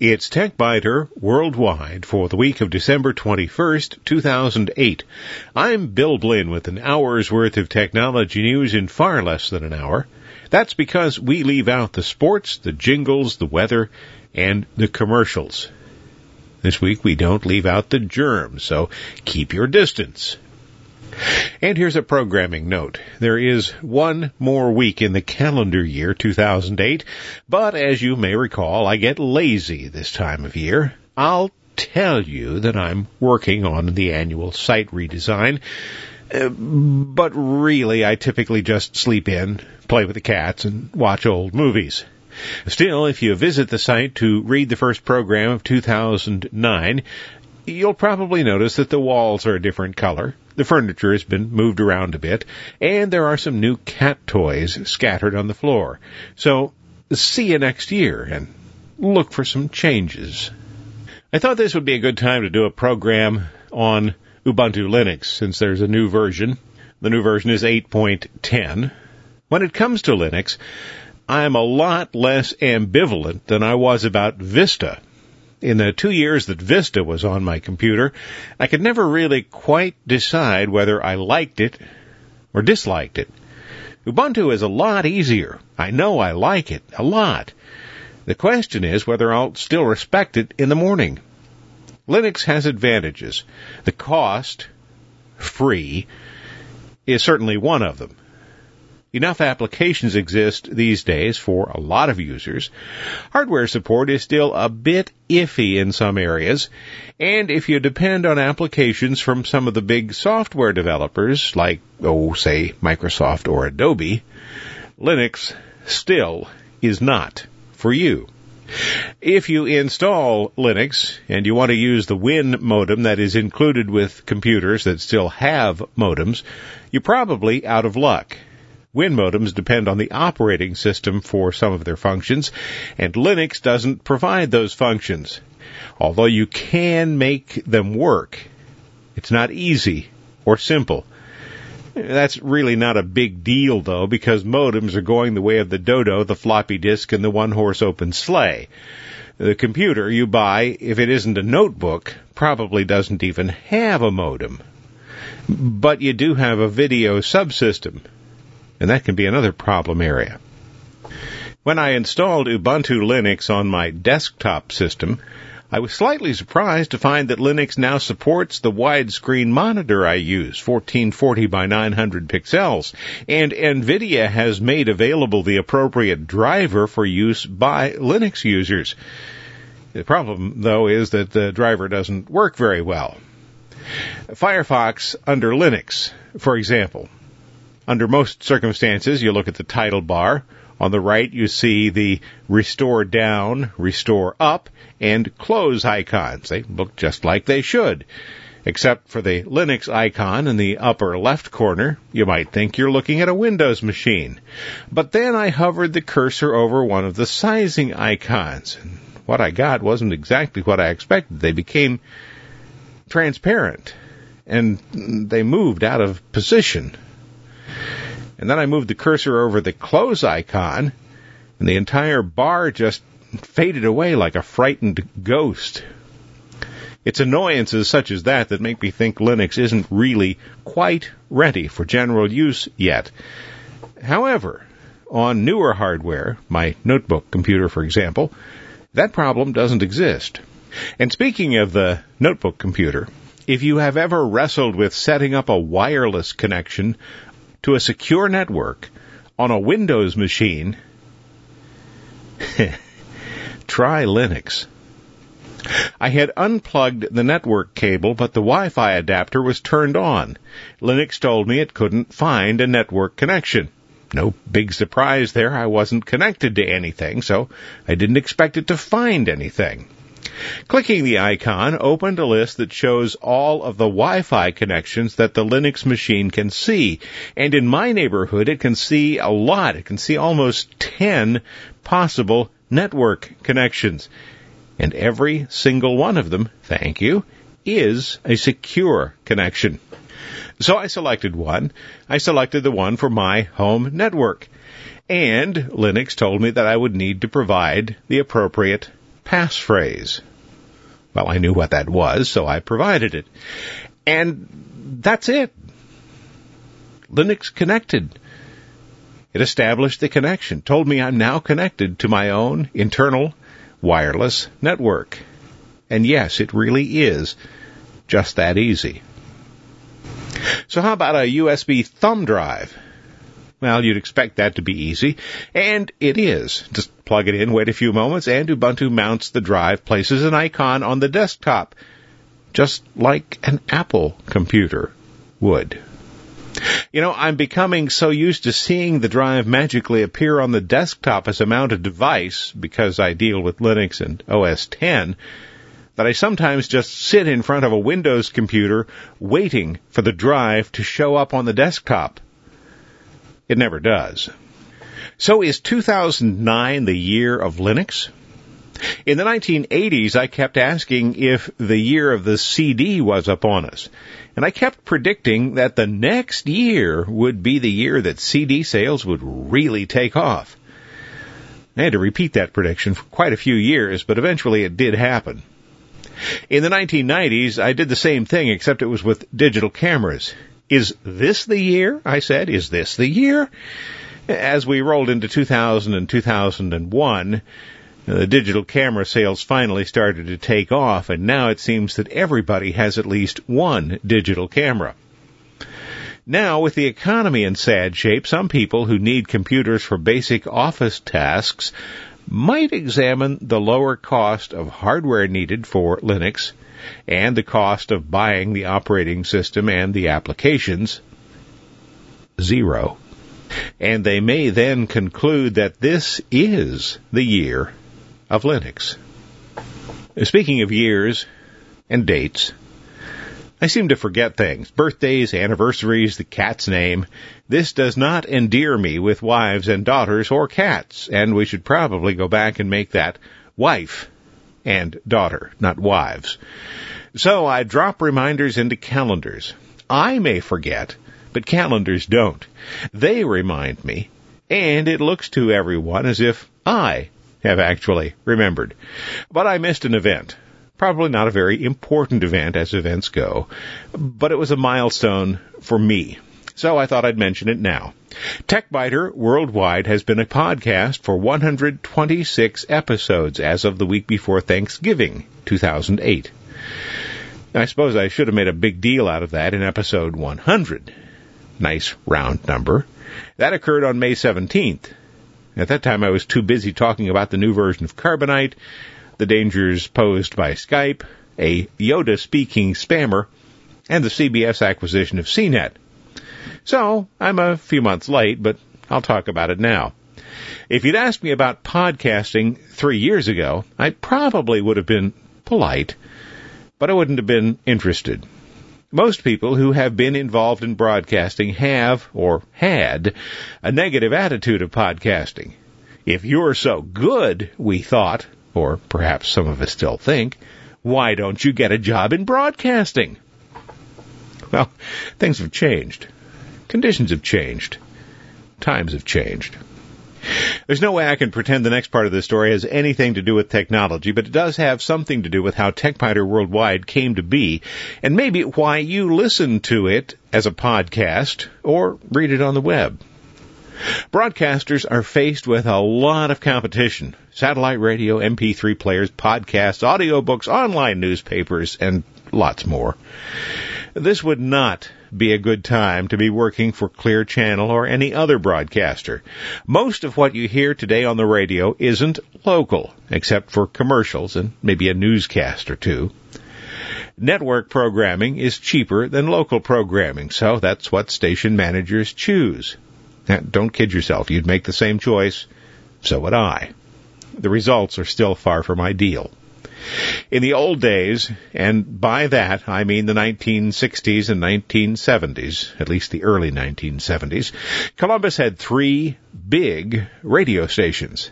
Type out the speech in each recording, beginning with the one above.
It's TechByter Worldwide for the week of December 21st, 2008. I'm Bill Blinn with an hour's worth of technology news in far less than an hour. That's because we leave out the sports, the jingles, the weather, and the commercials. This week we don't leave out the germs, so keep your distance. And here's a programming note. There is one more week in the calendar year 2008, but as you may recall, I get lazy this time of year. I'll tell you that I'm working on the annual site redesign, uh, but really I typically just sleep in, play with the cats, and watch old movies. Still, if you visit the site to read the first program of 2009, you'll probably notice that the walls are a different color, the furniture has been moved around a bit, and there are some new cat toys scattered on the floor. So, see you next year and look for some changes. I thought this would be a good time to do a program on Ubuntu Linux since there's a new version. The new version is 8.10. When it comes to Linux, I'm a lot less ambivalent than I was about Vista in the two years that Vista was on my computer, I could never really quite decide whether I liked it or disliked it. Ubuntu is a lot easier. I know I like it a lot. The question is whether I'll still respect it in the morning. Linux has advantages. The cost, free, is certainly one of them. Enough applications exist these days for a lot of users. Hardware support is still a bit iffy in some areas, and if you depend on applications from some of the big software developers, like, oh, say, Microsoft or Adobe, Linux still is not for you. If you install Linux and you want to use the Win modem that is included with computers that still have modems, you're probably out of luck. Win modems depend on the operating system for some of their functions, and Linux doesn't provide those functions. Although you can make them work, it's not easy or simple. That's really not a big deal though, because modems are going the way of the dodo, the floppy disk, and the one horse open sleigh. The computer you buy, if it isn't a notebook, probably doesn't even have a modem. But you do have a video subsystem and that can be another problem area. When I installed Ubuntu Linux on my desktop system, I was slightly surprised to find that Linux now supports the widescreen monitor I use, 1440 by 900 pixels, and NVIDIA has made available the appropriate driver for use by Linux users. The problem, though, is that the driver doesn't work very well. Firefox under Linux, for example, under most circumstances, you look at the title bar. On the right, you see the restore down, restore up, and close icons. They look just like they should. Except for the Linux icon in the upper left corner, you might think you're looking at a Windows machine. But then I hovered the cursor over one of the sizing icons. And what I got wasn't exactly what I expected. They became transparent. And they moved out of position. And then I moved the cursor over the close icon, and the entire bar just faded away like a frightened ghost. It's annoyances such as that that make me think Linux isn't really quite ready for general use yet. However, on newer hardware, my notebook computer for example, that problem doesn't exist. And speaking of the notebook computer, if you have ever wrestled with setting up a wireless connection to a secure network on a Windows machine, try Linux. I had unplugged the network cable, but the Wi-Fi adapter was turned on. Linux told me it couldn't find a network connection. No big surprise there. I wasn't connected to anything, so I didn't expect it to find anything. Clicking the icon opened a list that shows all of the Wi-Fi connections that the Linux machine can see. And in my neighborhood, it can see a lot. It can see almost 10 possible network connections. And every single one of them, thank you, is a secure connection. So I selected one. I selected the one for my home network. And Linux told me that I would need to provide the appropriate passphrase. Well, I knew what that was, so I provided it. And that's it. Linux connected. It established the connection, told me I'm now connected to my own internal wireless network. And yes, it really is just that easy. So how about a USB thumb drive? Well, you'd expect that to be easy, and it is. Just plug it in, wait a few moments, and Ubuntu mounts the drive, places an icon on the desktop, just like an Apple computer would. You know, I'm becoming so used to seeing the drive magically appear on the desktop as a mounted device because I deal with Linux and OS 10 that I sometimes just sit in front of a Windows computer waiting for the drive to show up on the desktop. It never does. So is 2009 the year of Linux? In the 1980s, I kept asking if the year of the CD was upon us. And I kept predicting that the next year would be the year that CD sales would really take off. I had to repeat that prediction for quite a few years, but eventually it did happen. In the 1990s, I did the same thing, except it was with digital cameras. Is this the year? I said. Is this the year? As we rolled into 2000 and 2001, uh, the digital camera sales finally started to take off, and now it seems that everybody has at least one digital camera. Now, with the economy in sad shape, some people who need computers for basic office tasks might examine the lower cost of hardware needed for Linux and the cost of buying the operating system and the applications, zero. And they may then conclude that this is the year of Linux. Speaking of years and dates, I seem to forget things. Birthdays, anniversaries, the cat's name. This does not endear me with wives and daughters or cats, and we should probably go back and make that wife and daughter, not wives. So I drop reminders into calendars. I may forget, but calendars don't. They remind me, and it looks to everyone as if I have actually remembered. But I missed an event. Probably not a very important event as events go, but it was a milestone for me. So I thought I'd mention it now. TechByter Worldwide has been a podcast for 126 episodes as of the week before Thanksgiving, 2008. I suppose I should have made a big deal out of that in episode 100. Nice round number. That occurred on May 17th. At that time, I was too busy talking about the new version of Carbonite, the dangers posed by Skype, a Yoda speaking spammer, and the CBS acquisition of CNET. So, I'm a few months late, but I'll talk about it now. If you'd asked me about podcasting three years ago, I probably would have been polite but I wouldn't have been interested. Most people who have been involved in broadcasting have, or had, a negative attitude of podcasting. If you're so good, we thought, or perhaps some of us still think, why don't you get a job in broadcasting? Well, things have changed. Conditions have changed. Times have changed. There's no way I can pretend the next part of the story has anything to do with technology, but it does have something to do with how TechByter Worldwide came to be, and maybe why you listen to it as a podcast or read it on the web. Broadcasters are faced with a lot of competition. Satellite radio, MP3 players, podcasts, audiobooks, online newspapers, and lots more. This would not be a good time to be working for Clear Channel or any other broadcaster. Most of what you hear today on the radio isn't local, except for commercials and maybe a newscast or two. Network programming is cheaper than local programming, so that's what station managers choose. Now, don't kid yourself, you'd make the same choice, so would I. The results are still far from ideal. In the old days, and by that I mean the 1960s and 1970s, at least the early 1970s, Columbus had three big radio stations.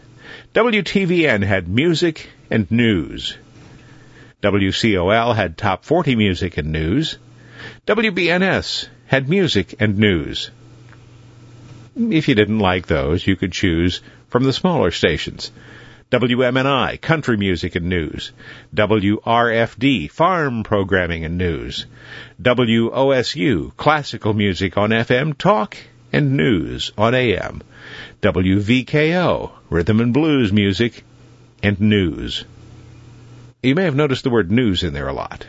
WTVN had music and news. WCOL had top 40 music and news. WBNS had music and news. If you didn't like those, you could choose from the smaller stations. WMNI, country music and news. WRFD, farm programming and news. WOSU, classical music on FM, talk and news on AM. WVKO, rhythm and blues music and news. You may have noticed the word news in there a lot.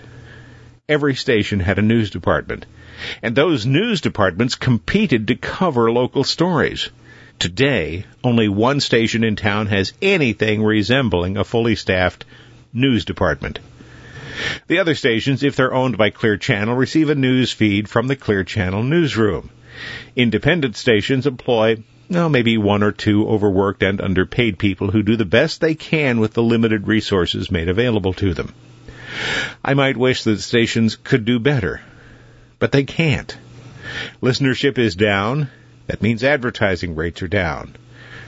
Every station had a news department, and those news departments competed to cover local stories. Today, only one station in town has anything resembling a fully staffed news department. The other stations, if they're owned by Clear Channel, receive a news feed from the Clear Channel newsroom. Independent stations employ well, maybe one or two overworked and underpaid people who do the best they can with the limited resources made available to them. I might wish that stations could do better, but they can't. Listenership is down, that means advertising rates are down.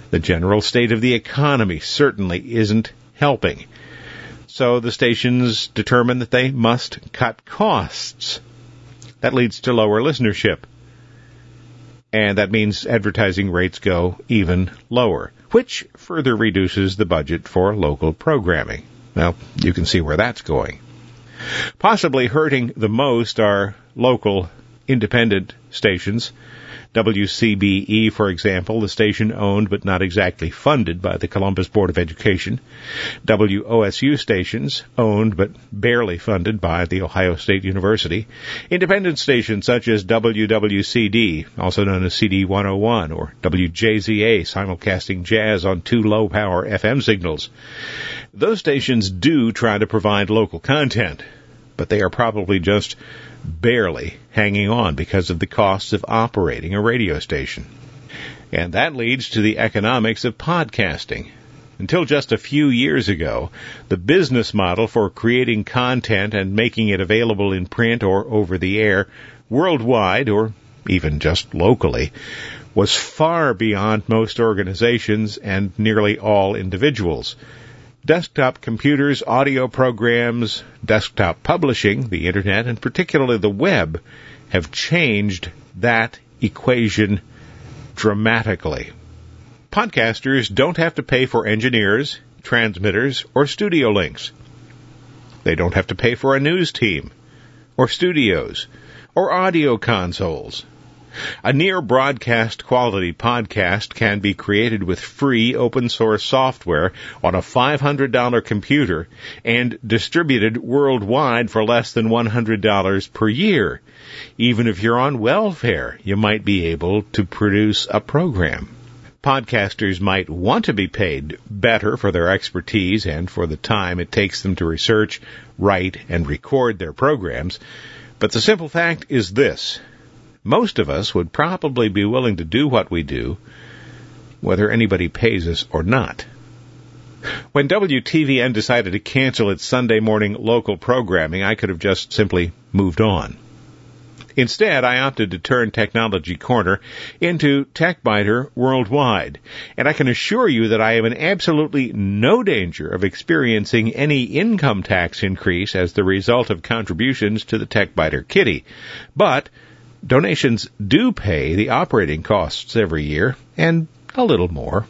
The general state of the economy certainly isn't helping. So the stations determine that they must cut costs. That leads to lower listenership. And that means advertising rates go even lower, which further reduces the budget for local programming. Well, you can see where that's going. Possibly hurting the most are local independent stations WCBE, for example, the station owned but not exactly funded by the Columbus Board of Education. WOSU stations owned but barely funded by the Ohio State University. Independent stations such as WWCD, also known as CD 101, or WJZA, simulcasting jazz on two low power FM signals. Those stations do try to provide local content, but they are probably just barely hanging on because of the costs of operating a radio station. And that leads to the economics of podcasting. Until just a few years ago, the business model for creating content and making it available in print or over the air worldwide or even just locally was far beyond most organizations and nearly all individuals desktop computers, audio programs, desktop publishing, the internet, and particularly the web have changed that equation dramatically. Podcasters don't have to pay for engineers, transmitters, or studio links. They don't have to pay for a news team, or studios, or audio consoles. A near broadcast quality podcast can be created with free open source software on a $500 computer and distributed worldwide for less than $100 per year. Even if you're on welfare, you might be able to produce a program. Podcasters might want to be paid better for their expertise and for the time it takes them to research, write, and record their programs. But the simple fact is this most of us would probably be willing to do what we do, whether anybody pays us or not. When WTVN decided to cancel its Sunday morning local programming, I could have just simply moved on. Instead, I opted to turn Technology Corner into TechByter Worldwide, and I can assure you that I am in absolutely no danger of experiencing any income tax increase as the result of contributions to the TechByter kitty. But Donations do pay the operating costs every year, and a little more.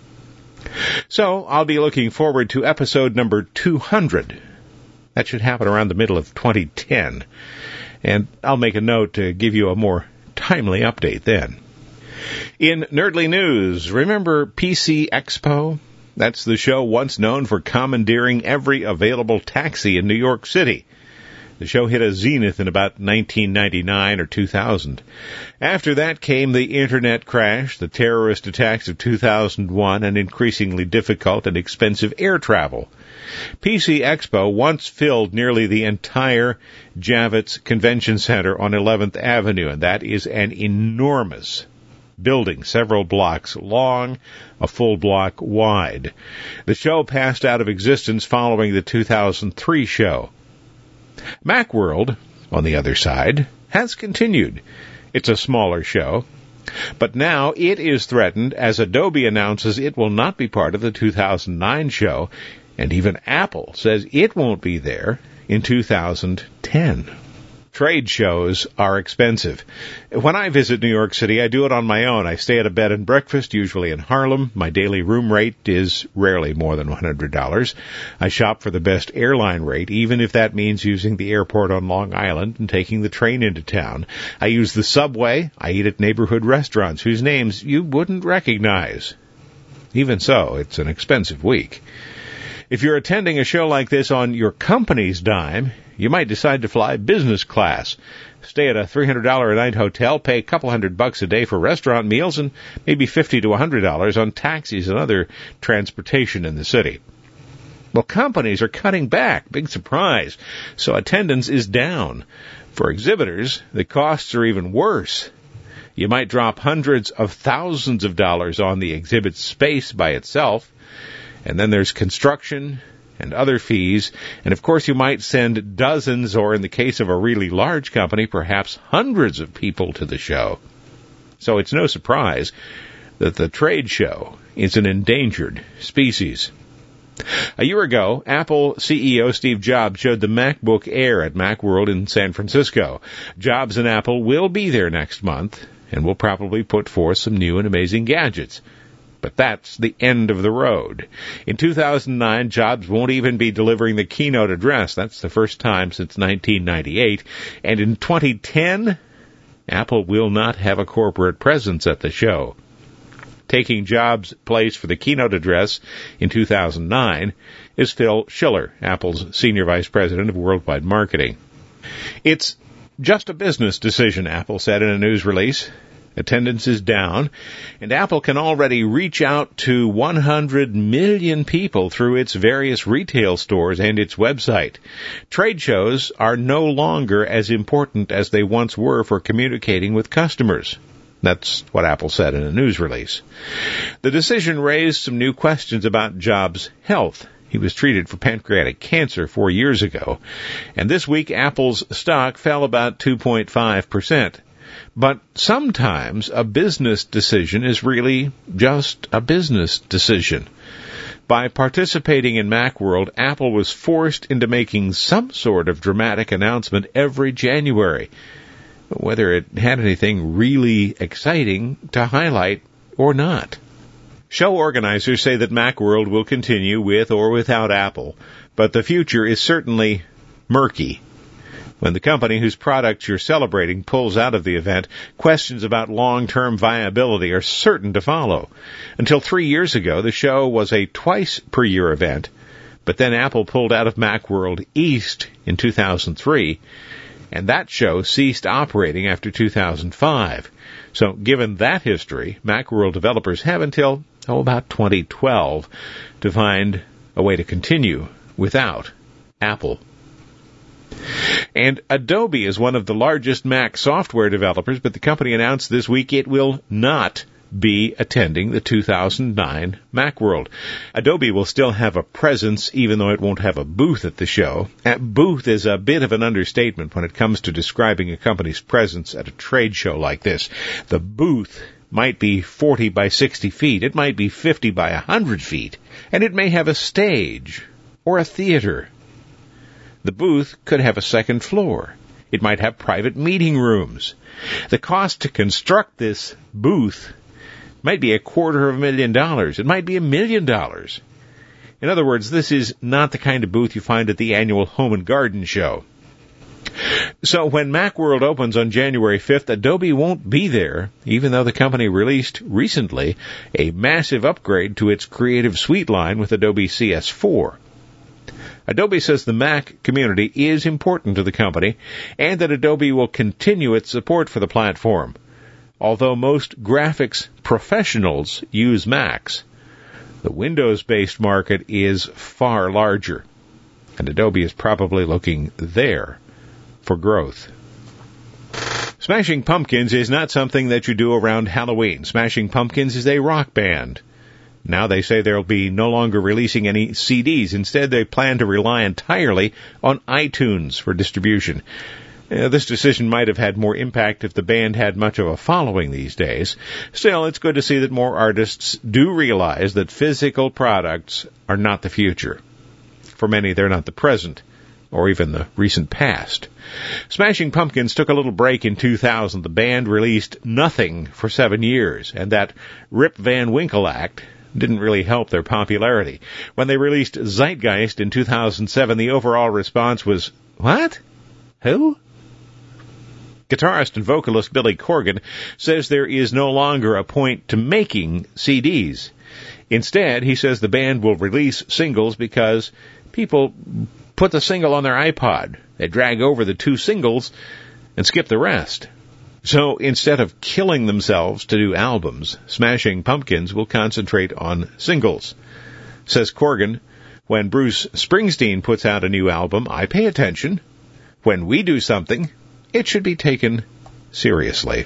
So I'll be looking forward to episode number 200. That should happen around the middle of 2010. And I'll make a note to give you a more timely update then. In Nerdly News, remember PC Expo? That's the show once known for commandeering every available taxi in New York City. The show hit a zenith in about 1999 or 2000. After that came the internet crash, the terrorist attacks of 2001, and increasingly difficult and expensive air travel. PC Expo once filled nearly the entire Javits Convention Center on 11th Avenue, and that is an enormous building, several blocks long, a full block wide. The show passed out of existence following the 2003 show. Macworld, on the other side, has continued. It's a smaller show, but now it is threatened as Adobe announces it will not be part of the 2009 show, and even Apple says it won't be there in 2010. Trade shows are expensive. When I visit New York City, I do it on my own. I stay at a bed and breakfast, usually in Harlem. My daily room rate is rarely more than $100. I shop for the best airline rate, even if that means using the airport on Long Island and taking the train into town. I use the subway. I eat at neighborhood restaurants whose names you wouldn't recognize. Even so, it's an expensive week. If you're attending a show like this on your company's dime, you might decide to fly business class. Stay at a $300 a night hotel, pay a couple hundred bucks a day for restaurant meals, and maybe 50 to $100 on taxis and other transportation in the city. Well, companies are cutting back. Big surprise. So attendance is down. For exhibitors, the costs are even worse. You might drop hundreds of thousands of dollars on the exhibit space by itself. And then there's construction and other fees. And of course, you might send dozens, or in the case of a really large company, perhaps hundreds of people to the show. So it's no surprise that the trade show is an endangered species. A year ago, Apple CEO Steve Jobs showed the MacBook Air at Macworld in San Francisco. Jobs and Apple will be there next month and will probably put forth some new and amazing gadgets. But that's the end of the road. In 2009, Jobs won't even be delivering the keynote address. That's the first time since 1998. And in 2010, Apple will not have a corporate presence at the show. Taking Jobs' place for the keynote address in 2009 is Phil Schiller, Apple's Senior Vice President of Worldwide Marketing. It's just a business decision, Apple said in a news release. Attendance is down, and Apple can already reach out to 100 million people through its various retail stores and its website. Trade shows are no longer as important as they once were for communicating with customers. That's what Apple said in a news release. The decision raised some new questions about Jobs' health. He was treated for pancreatic cancer four years ago. And this week, Apple's stock fell about 2.5%. But sometimes a business decision is really just a business decision. By participating in Macworld, Apple was forced into making some sort of dramatic announcement every January. Whether it had anything really exciting to highlight or not. Show organizers say that Macworld will continue with or without Apple, but the future is certainly murky. When the company whose products you're celebrating pulls out of the event, questions about long-term viability are certain to follow. Until three years ago, the show was a twice per year event, but then Apple pulled out of Macworld East in 2003, and that show ceased operating after 2005. So given that history, Macworld developers have until, oh, about 2012 to find a way to continue without Apple. And Adobe is one of the largest Mac software developers, but the company announced this week it will not be attending the 2009 Macworld. Adobe will still have a presence even though it won't have a booth at the show. A booth is a bit of an understatement when it comes to describing a company's presence at a trade show like this. The booth might be 40 by 60 feet, it might be 50 by 100 feet, and it may have a stage or a theater the booth could have a second floor. It might have private meeting rooms. The cost to construct this booth might be a quarter of a million dollars. It might be a million dollars. In other words, this is not the kind of booth you find at the annual Home and Garden Show. So when Macworld opens on January 5th, Adobe won't be there, even though the company released recently a massive upgrade to its Creative Suite line with Adobe CS4. Adobe says the Mac community is important to the company and that Adobe will continue its support for the platform. Although most graphics professionals use Macs, the Windows based market is far larger, and Adobe is probably looking there for growth. Smashing Pumpkins is not something that you do around Halloween. Smashing Pumpkins is a rock band. Now they say they'll be no longer releasing any CDs. Instead, they plan to rely entirely on iTunes for distribution. Uh, this decision might have had more impact if the band had much of a following these days. Still, it's good to see that more artists do realize that physical products are not the future. For many, they're not the present, or even the recent past. Smashing Pumpkins took a little break in 2000. The band released nothing for seven years, and that Rip Van Winkle act didn't really help their popularity. When they released Zeitgeist in 2007, the overall response was, What? Who? Guitarist and vocalist Billy Corgan says there is no longer a point to making CDs. Instead, he says the band will release singles because people put the single on their iPod. They drag over the two singles and skip the rest. So instead of killing themselves to do albums, Smashing Pumpkins will concentrate on singles. Says Corgan, when Bruce Springsteen puts out a new album, I pay attention. When we do something, it should be taken seriously.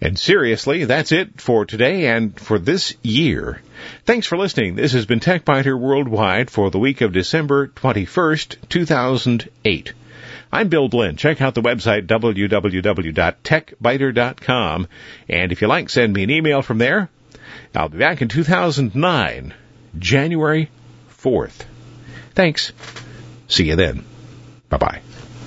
And seriously, that's it for today and for this year. Thanks for listening. This has been TechByter Worldwide for the week of December 21st, 2008. I'm Bill Blinn. Check out the website www.techbyter.com. And if you like, send me an email from there. I'll be back in 2009, January 4th. Thanks. See you then. Bye bye.